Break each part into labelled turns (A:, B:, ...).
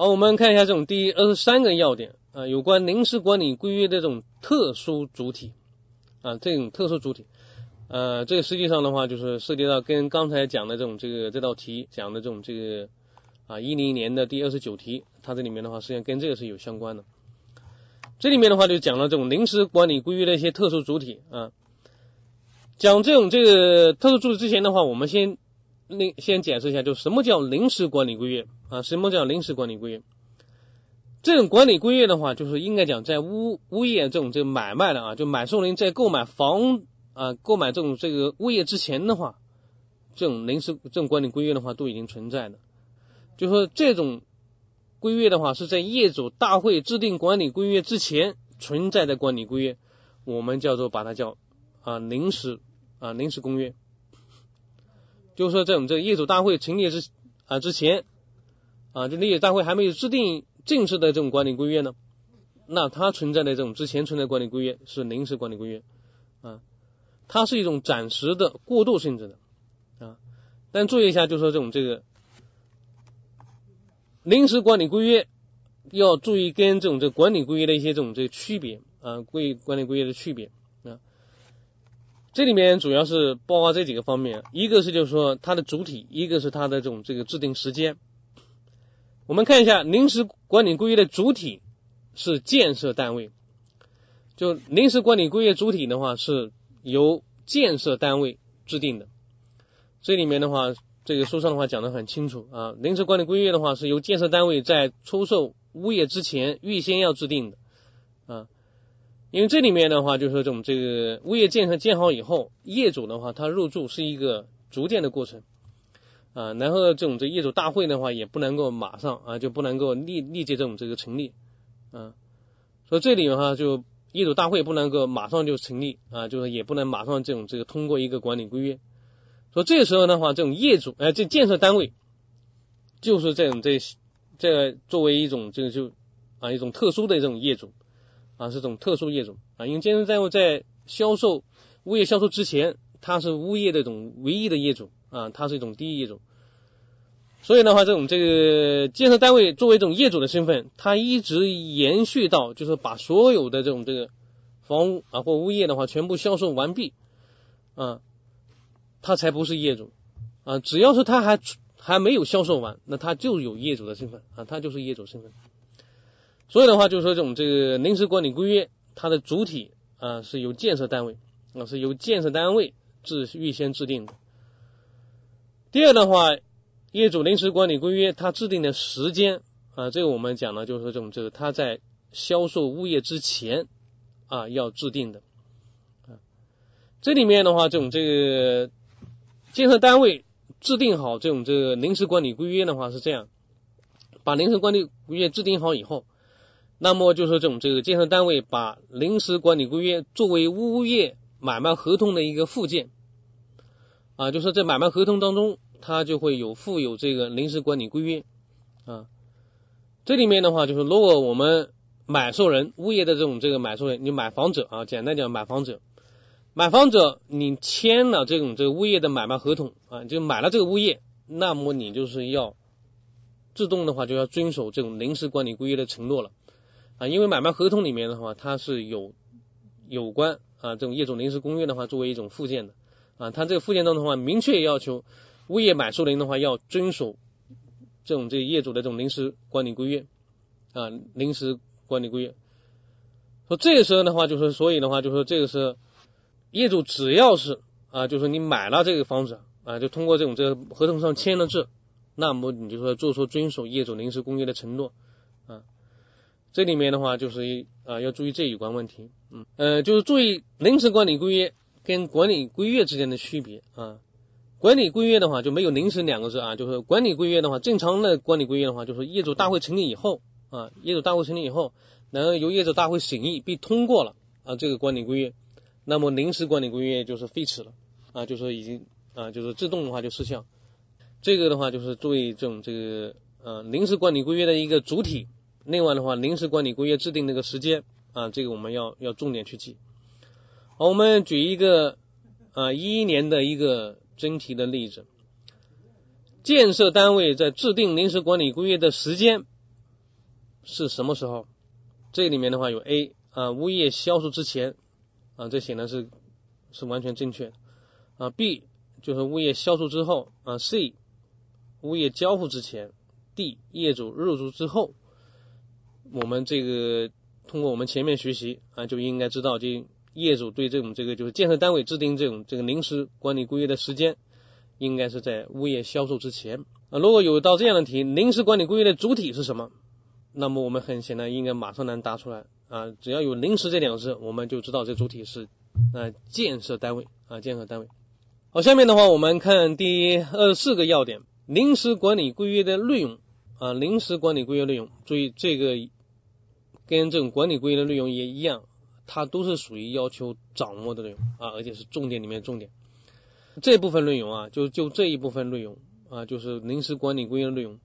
A: 好，我们看一下这种第二十三个要点啊，有关临时管理规约的这种特殊主体啊，这种特殊主体，呃，这个实际上的话就是涉及到跟刚才讲的这种这个这道题讲的这种这个啊一零年的第二十九题，它这里面的话实际上跟这个是有相关的。这里面的话就讲了这种临时管理规约的一些特殊主体啊，讲这种这个特殊主体之前的话，我们先。那先解释一下，就什么叫临时管理规约啊？什么叫临时管理规约？这种管理规约的话，就是应该讲在物物业这种这个买卖的啊，就买受人在购买房啊、购买这种这个物业之前的话，这种临时这种管理规约的话都已经存在的。就说这种规约的话，是在业主大会制定管理规约之前存在的管理规约，我们叫做把它叫啊临时啊临时公约。就是说，在我们这个业主大会成立之啊之前啊，就业主大会还没有制定正式的这种管理规约呢，那它存在的这种之前存在管理规约是临时管理规约啊，它是一种暂时的过渡性质的啊。但注意一下，就是说这种这个临时管理规约要注意跟这种这管理规约的一些这种这区别啊，规管理规约的区别。这里面主要是包括这几个方面，一个是就是说它的主体，一个是它的这种这个制定时间。我们看一下临时管理规约的主体是建设单位，就临时管理规约主体的话是由建设单位制定的。这里面的话，这个书上的话讲的很清楚啊，临时管理规约的话是由建设单位在出售物业之前预先要制定的啊。因为这里面的话，就是说这种这个物业建设建好以后，业主的话他入住是一个逐渐的过程啊，然后这种这业主大会的话也不能够马上啊，就不能够立立即这种这个成立啊，所以这里的话就业主大会不能够马上就成立啊，就是也不能马上这种这个通过一个管理规约，所以这个时候的话，这种业主哎这建设单位就是这种这这作为一种这个就啊一种特殊的这种业主。啊，是种特殊业主啊，因为建设单位在销售物业销售之前，它是物业的一种唯一的业主啊，它是一种第一业主。所以的话，这种这个建设单位作为一种业主的身份，它一直延续到就是把所有的这种这个房屋啊或物业的话全部销售完毕啊，它才不是业主啊。只要是他还还没有销售完，那他就有业主的身份啊，他就是业主身份。所以的话，就是说这种这个临时管理规约，它的主体啊是由建设单位啊是由建设单位制预先制定的。第二的话，业主临时管理规约它制定的时间啊，这个我们讲的就是说这种这个它在销售物业之前啊要制定的啊。这里面的话，这种这个建设单位制定好这种这个临时管理规约的话是这样，把临时管理规约制定好以后。那么就是这种这个建设单位把临时管理规约作为物业买卖合同的一个附件啊，就是在买卖合同当中，它就会有附有这个临时管理规约啊。这里面的话就是，如果我们买受人物业的这种这个买受人，你买房者啊，简单讲买房者，买房者你签了这种这个物业的买卖合同啊，就买了这个物业，那么你就是要自动的话就要遵守这种临时管理规约的承诺了。啊，因为买卖合同里面的话，它是有有关啊这种业主临时公约的话作为一种附件的啊，它这个附件当中的话，明确要求物业买受人的话要遵守这种这业主的这种临时管理规约啊，临时管理规约。说这个时候的话，就是所以的话，就说这个是业主只要是啊，就是你买了这个房子啊，就通过这种这个合同上签了字，那么你就说做出遵守业主临时公约的承诺。这里面的话就是一啊要注意这有关问题，嗯呃就是注意临时管理规约跟管理规约之间的区别啊。管理规约的话就没有临时两个字啊，就是管理规约的话，正常的管理规约的话就是业主大会成立以后啊，业主大会成立以后，然后由业主大会审议并通过了啊这个管理规约，那么临时管理规约就是废止了啊，就是已经啊就是自动的话就失效。这个的话就是作为这种这个呃临时管理规约的一个主体。另外的话，临时管理规约制定那个时间啊，这个我们要要重点去记。好，我们举一个啊一一年的一个真题的例子，建设单位在制定临时管理规约的时间是什么时候？这里面的话有 A 啊，物业销售之前啊，这显然是是完全正确的啊。B 就是物业销售之后啊。C 物业交付之前。D 业主入住之后，我们这个通过我们前面学习啊，就应该知道这业主对这种这个就是建设单位制定这种这个临时管理规约的时间，应该是在物业销售之前啊。如果有到这样的题，临时管理规约的主体是什么？那么我们很显然应该马上能答出来啊！只要有“临时”这两个字，我们就知道这主体是啊建设单位啊建设单位。好，下面的话我们看第二四个要点：临时管理规约的内容啊。临时管理规约内容，注意这个跟这种管理规约的内容也一样，它都是属于要求掌握的内容啊，而且是重点里面重点。这部分内容啊，就就这一部分内容啊，就是临时管理规约内容。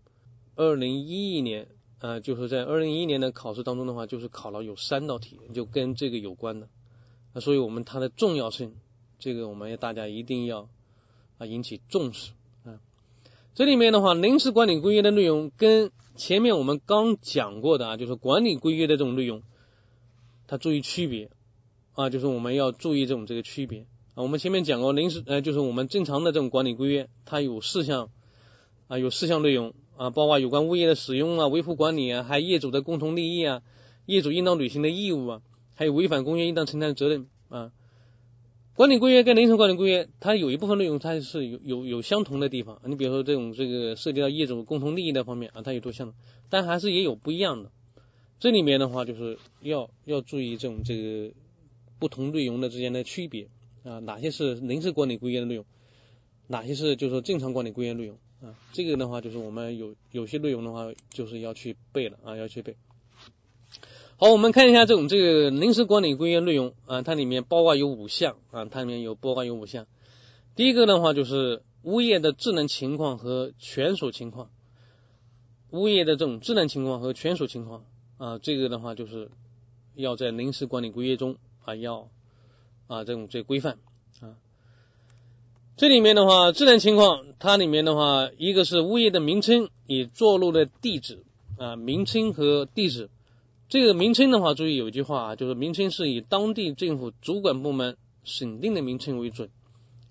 A: 二零一一年。啊，就是在二零一一年的考试当中的话，就是考了有三道题，就跟这个有关的，啊，所以我们它的重要性，这个我们大家一定要啊引起重视。这里面的话，临时管理规约的内容跟前面我们刚讲过的啊，就是管理规约的这种内容，它注意区别啊，就是我们要注意这种这个区别啊。我们前面讲过临时呃，就是我们正常的这种管理规约，它有四项啊，有四项内容。啊，包括有关物业的使用啊、维护管理啊，还有业主的共同利益啊、业主应当履行的义务啊，还有违反公约应当承担的责任啊。管理规约跟临时管理规约，它有一部分内容它是有有有相同的地方。你比如说这种这个涉及到业主共同利益的方面啊，它有多像，但还是也有不一样的。这里面的话就是要要注意这种这个不同内容的之间的区别啊，哪些是临时管理规约的内容，哪些是就是说正常管理规约内容。啊，这个的话就是我们有有些内容的话就是要去背了啊，要去背。好，我们看一下这种这个临时管理规约内容啊，它里面包括有五项啊，它里面有包括有五项。第一个的话就是物业的智能情况和权属情况，物业的这种智能情况和权属情况啊，这个的话就是要在临时管理规约中啊要啊这种这规范啊。这里面的话，智能情况，它里面的话，一个是物业的名称与坐落的地址啊，名称和地址。这个名称的话，注意有一句话啊，就是名称是以当地政府主管部门审定的名称为准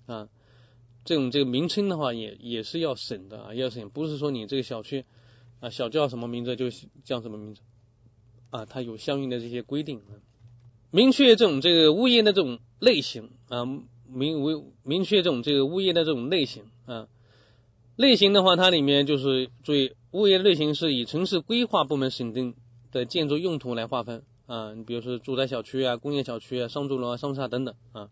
A: 啊。这种这个名称的话，也也是要审的啊，要审，不是说你这个小区啊小叫什么名字就叫什么名字啊，它有相应的这些规定啊，明确这种这个物业的这种类型啊。明为明确这种这个物业的这种类型啊，类型的话，它里面就是注意物业类型是以城市规划部门审定的建筑用途来划分啊，你比如说住宅小区啊、工业小区啊、商住楼啊、商厦等等啊。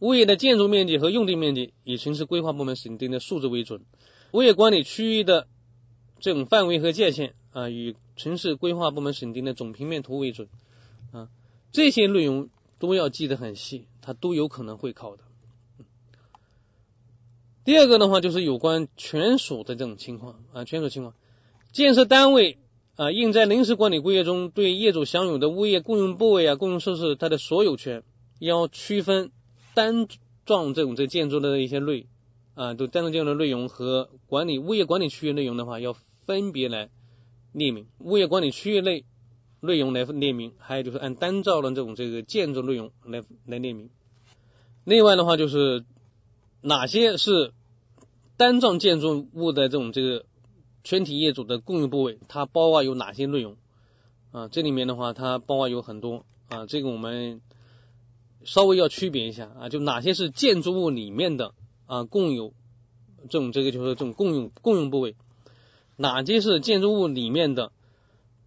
A: 物业的建筑面积和用地面积以城市规划部门审定的数字为准，物业管理区域的这种范围和界限啊，以城市规划部门审定的总平面图为准啊，这些内容。都要记得很细，它都有可能会考的。第二个的话就是有关权属的这种情况啊，权属情况，建设单位啊应在临时管理规约中对业主享有的物业共用部位啊、共用设施它的所有权，要区分单幢这种这建筑的一些内啊，就单幢建筑的内容和管理物业管理区域内容的话，要分别来列明物业管理区域内。内容来列明，还有就是按单幢的这种这个建筑内容来来列明。另外的话就是哪些是单幢建筑物的这种这个全体业主的共用部位，它包括有哪些内容啊？这里面的话它包括有很多啊，这个我们稍微要区别一下啊，就哪些是建筑物里面的啊共有这种这个就是这种共用共用部位，哪些是建筑物里面的。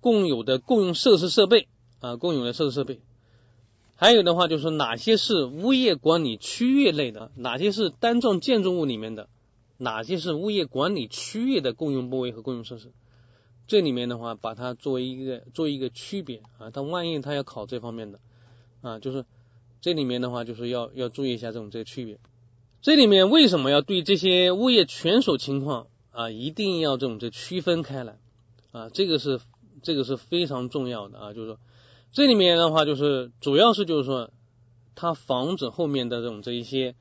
A: 共有的共用设施设备啊，共有的设施设备，还有的话就是哪些是物业管理区域内的，哪些是单幢建筑物里面的，哪些是物业管理区域的共用部位和共用设施，这里面的话把它作为一个做一个区别啊，他万一他要考这方面的啊，就是这里面的话就是要要注意一下这种这个区别，这里面为什么要对这些物业权属情况啊，一定要这种这区分开来啊，这个是。这个是非常重要的啊，就是说这里面的话，就是主要是就是说，它防止后面的这种这一些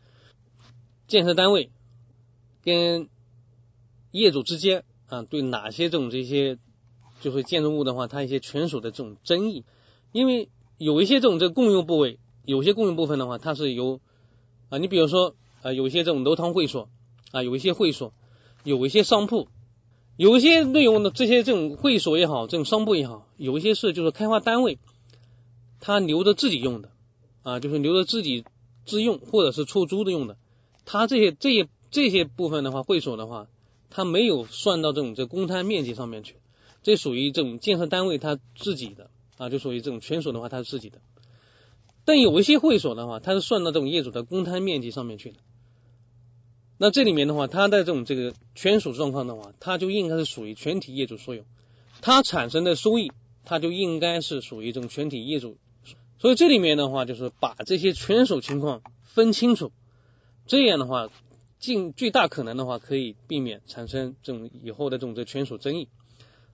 A: 建设单位跟业主之间啊，对哪些这种这些就是建筑物的话，它一些权属的这种争议，因为有一些这种这共用部位，有些共用部分的话，它是由啊，你比如说啊，有一些这种楼堂会所啊，有一些会所，有一些商铺，有一些内容的这些这种会所也好，这种商铺也好，有一些是就是开发单位，他留着自己用的啊，就是留着自己自用或者是出租的用的，他这些这些这些部分的话，会所的话，他没有算到这种这公摊面积上面去，这属于这种建设单位他自己的啊，就属于这种权属的话，他是自己的。但有一些会所的话，它是算到这种业主的公摊面积上面去的。那这里面的话，它的这种这个权属状况的话，它就应该是属于全体业主所有，它产生的收益，它就应该是属于这种全体业主。所以这里面的话，就是把这些权属情况分清楚，这样的话，尽最大可能的话，可以避免产生这种以后的这种这权属争议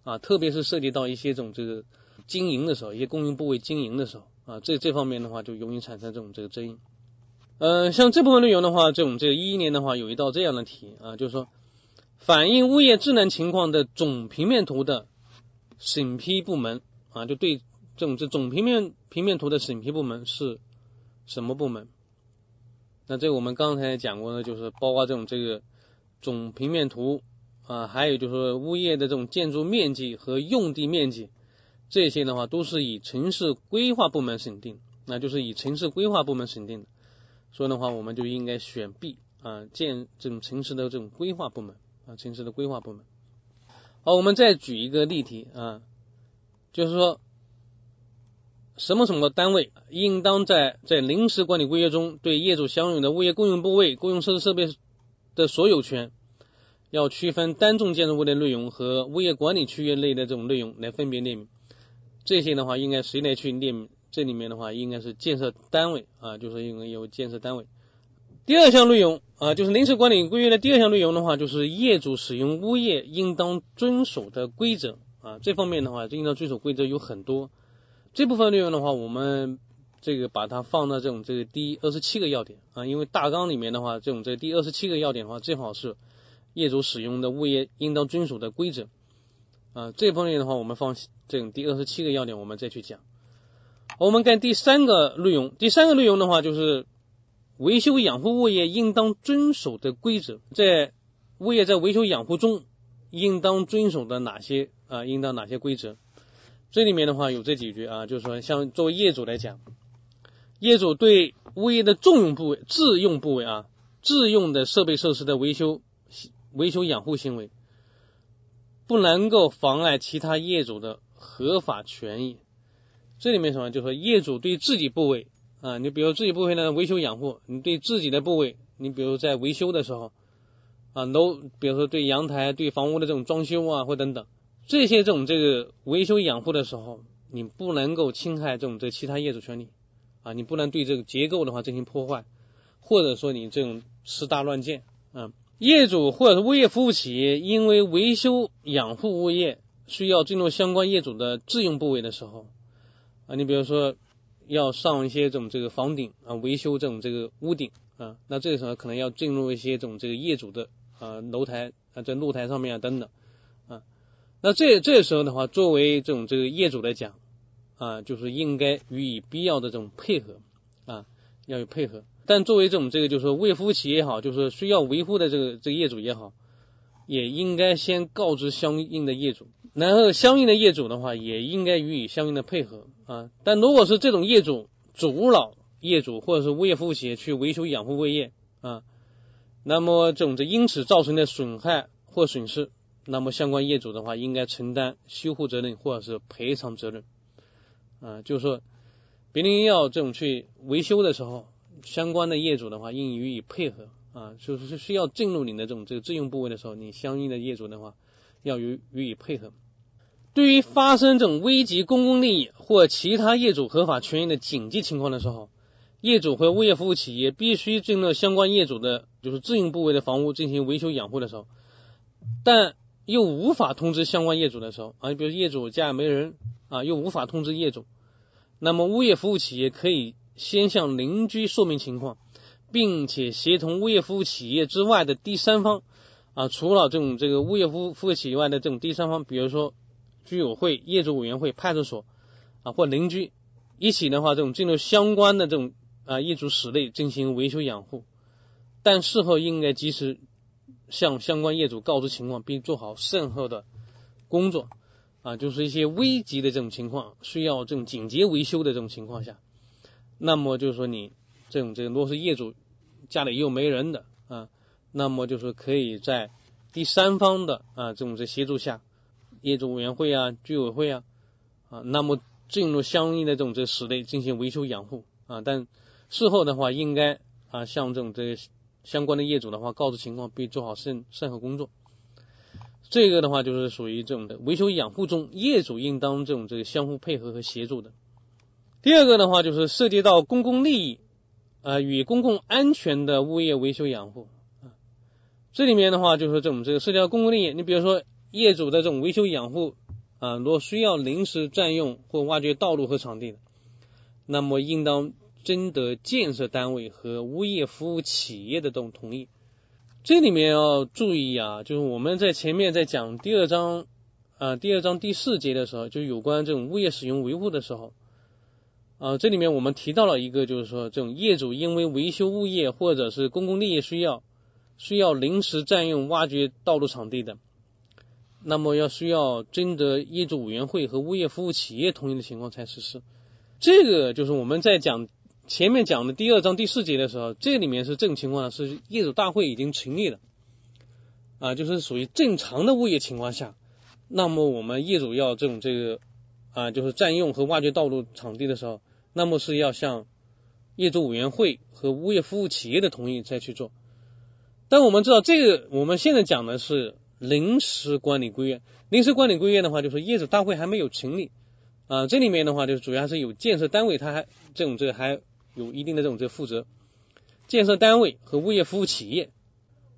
A: 啊，特别是涉及到一些这种这个经营的时候，一些公营部位经营的时候。啊，这这方面的话就容易产生这种这个争议。嗯，像这部分内容的话，这种这个一一年的话有一道这样的题啊，就是说反映物业智能情况的总平面图的审批部门啊，就对这种这总平面平面图的审批部门是什么部门？那这我们刚才讲过呢，就是包括这种这个总平面图啊，还有就是物业的这种建筑面积和用地面积。这些的话都是以城市规划部门审定，那就是以城市规划部门审定的，所以的话我们就应该选 B 啊，建这种城市的这种规划部门啊，城市的规划部门。好，我们再举一个例题啊，就是说什么什么单位应当在在临时管理规约中对业主享有的物业共用部位、公用设施设备的所有权，要区分单幢建筑物的内容和物业管理区域内的这种内容来分别列明。这些的话，应该谁来去列明？这里面的话，应该是建设单位啊，就是应该有建设单位。第二项内容啊，就是临时管理规约的第二项内容的话，就是业主使用物业应当遵守的规则啊。这方面的话，应当遵守规则有很多。这部分内容的话，我们这个把它放到这种这个第二十七个要点啊，因为大纲里面的话，这种这第二十七个要点的话，正好是业主使用的物业应当遵守的规则。啊，这方面的话，我们放这种第二十七个要点，我们再去讲。我们看第三个内容，第三个内容的话，就是维修养护物业应当遵守的规则，在物业在维修养护中应当遵守的哪些啊？应当哪些规则？这里面的话有这几句啊，就是说，像作为业主来讲，业主对物业的重用部位、自用部位啊、自用的设备设施的维修、维修养护行为。不能够妨碍其他业主的合法权益。这里面什么？就说业主对自己部位啊，你比如自己部位的维修养护，你对自己的部位，你比如在维修的时候啊，楼，比如说对阳台、对房屋的这种装修啊，或等等这些这种这个维修养护的时候，你不能够侵害这种这其他业主权利啊，你不能对这个结构的话进行破坏，或者说你这种私搭乱建啊。业主或者是物业服务企业，因为维修养护物业需要进入相关业主的自用部位的时候，啊，你比如说要上一些这种这个房顶啊，维修这种这个屋顶啊，那这个时候可能要进入一些这种这个业主的啊楼台啊，在露台上面啊等等，那这这时候的话，作为这种这个业主来讲啊，就是应该予以必要的这种配合啊，要有配合。但作为这种这个就是说物业服务企业也好，就是需要维护的这个这个业主也好，也应该先告知相应的业主，然后相应的业主的话也应该予以相应的配合啊。但如果是这种业主阻扰业主或者是物业服务企业去维修养护物业啊，那么这种这因此造成的损害或损失，那么相关业主的话应该承担修护责任或者是赔偿责任啊。就是说，别人要这种去维修的时候。相关的业主的话，应予以配合啊，就是需要进入你的这种这个自用部位的时候，你相应的业主的话，要予予以配合。对于发生这种危及公共利益或其他业主合法权益的紧急情况的时候，业主和物业服务企业必须进入相关业主的就是自用部位的房屋进行维修养护的时候，但又无法通知相关业主的时候啊，比如业主家没人啊，又无法通知业主，那么物业服务企业可以。先向邻居说明情况，并且协同物业服务企业之外的第三方啊，除了这种这个物业服务服务企业以外的这种第三方，比如说居委会、业主委员会、派出所啊或邻居一起的话，这种进入相关的这种啊业主室内进行维修养护，但事后应该及时向相关业主告知情况，并做好善后的工作啊，就是一些危急的这种情况，需要这种紧急维修的这种情况下，那么就是说你这种这个如果是业主家里又没人的啊，那么就是可以在第三方的啊这种这协助下。业主委员会啊，居委会啊，啊，那么进入相应的这种这室内进行维修养护啊，但事后的话，应该啊向这种这相关的业主的话告知情况，并做好善善后工作。这个的话就是属于这种的维修养护中，业主应当这种这个相互配合和协助的。第二个的话就是涉及到公共利益啊与公共安全的物业维修养护啊，这里面的话就是这种这个涉及到公共利益，你比如说。业主的这种维修养护啊，如果需要临时占用或挖掘道路和场地的，那么应当征得建设单位和物业服务企业的这种同意。这里面要注意啊，就是我们在前面在讲第二章啊，第二章第四节的时候，就有关这种物业使用维护的时候啊，这里面我们提到了一个，就是说这种业主因为维修物业或者是公共利益需要，需要临时占用挖掘道路场地的。那么要需要征得业主委员会和物业服务企业同意的情况才实施。这个就是我们在讲前面讲的第二章第四节的时候，这里面是这种情况是业主大会已经成立了啊，就是属于正常的物业情况下，那么我们业主要这种这个啊，就是占用和挖掘道路场地的时候，那么是要向业主委员会和物业服务企业的同意再去做。但我们知道这个我们现在讲的是。临时管理规约，临时管理规约的话，就是业主大会还没有成立啊。这里面的话，就是主要是有建设单位，它还这种这个还有一定的这种这负责。建设单位和物业服务企业，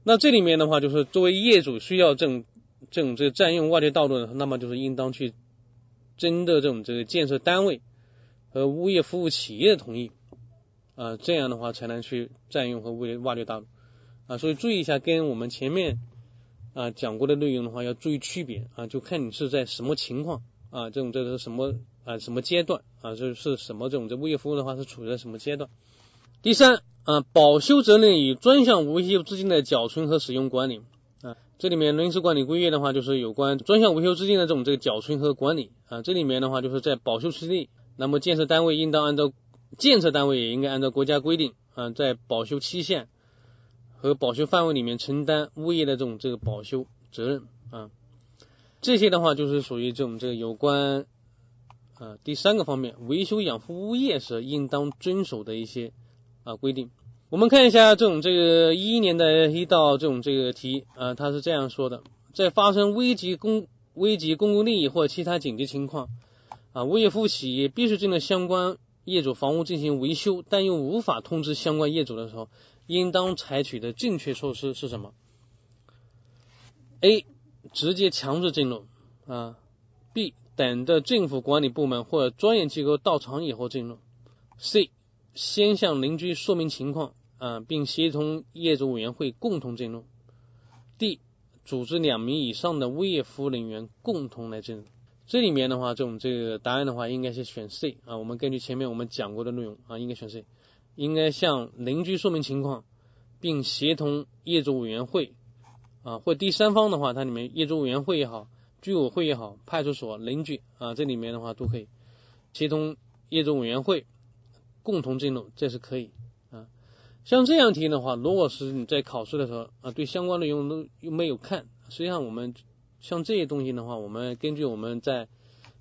A: 那这里面的话，就是作为业主需要这种这种这占用挖掘道路的，那么就是应当去征得这种这个建设单位和物业服务企业的同意啊，这样的话才能去占用和物业挖掘道路啊。所以注意一下，跟我们前面。啊，讲过的内容的话要注意区别啊，就看你是在什么情况啊，这种这是什么啊，什么阶段啊，这是什么这种这物业服务的话是处在什么阶段？第三啊，保修责任与专项维修资金的缴存和使用管理啊，这里面临时管理规约的话就是有关专项维修资金的这种这个缴存和管理啊，这里面的话就是在保修期内，那么建设单位应当按照建设单位也应该按照国家规定啊，在保修期限。和保修范围里面承担物业的这种这个保修责任啊，这些的话就是属于这种这个有关啊第三个方面维修养护物业时应当遵守的一些啊规定。我们看一下这种这个一一年的一道这种这个题啊，它是这样说的：在发生危及公危及公共利益或其他紧急情况啊，物业服务企业必须针对相关业主房屋进行维修，但又无法通知相关业主的时候。应当采取的正确措施是什么？A. 直接强制进入啊。B. 等着政府管理部门或者专业机构到场以后进入。C. 先向邻居说明情况啊，并协同业主委员会共同进入。D. 组织两名以上的物业服务人员共同来进入。这里面的话，这种这个答案的话，应该是选 C 啊。我们根据前面我们讲过的内容啊，应该选 C。应该向邻居说明情况，并协同业主委员会啊，或第三方的话，它里面业主委员会也好，居委会也好，派出所、邻居啊，这里面的话都可以协同业主委员会共同进入，这是可以啊。像这样题的话，如果是你在考试的时候啊，对相关内容都又没有看，实际上我们像这些东西的话，我们根据我们在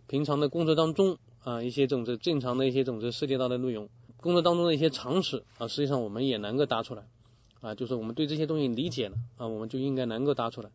A: 平常的工作当中啊，一些这种这正常的一些这种这涉及到的内容。工作当中的一些常识啊，实际上我们也能够答出来啊，就是我们对这些东西理解了啊，我们就应该能够答出来。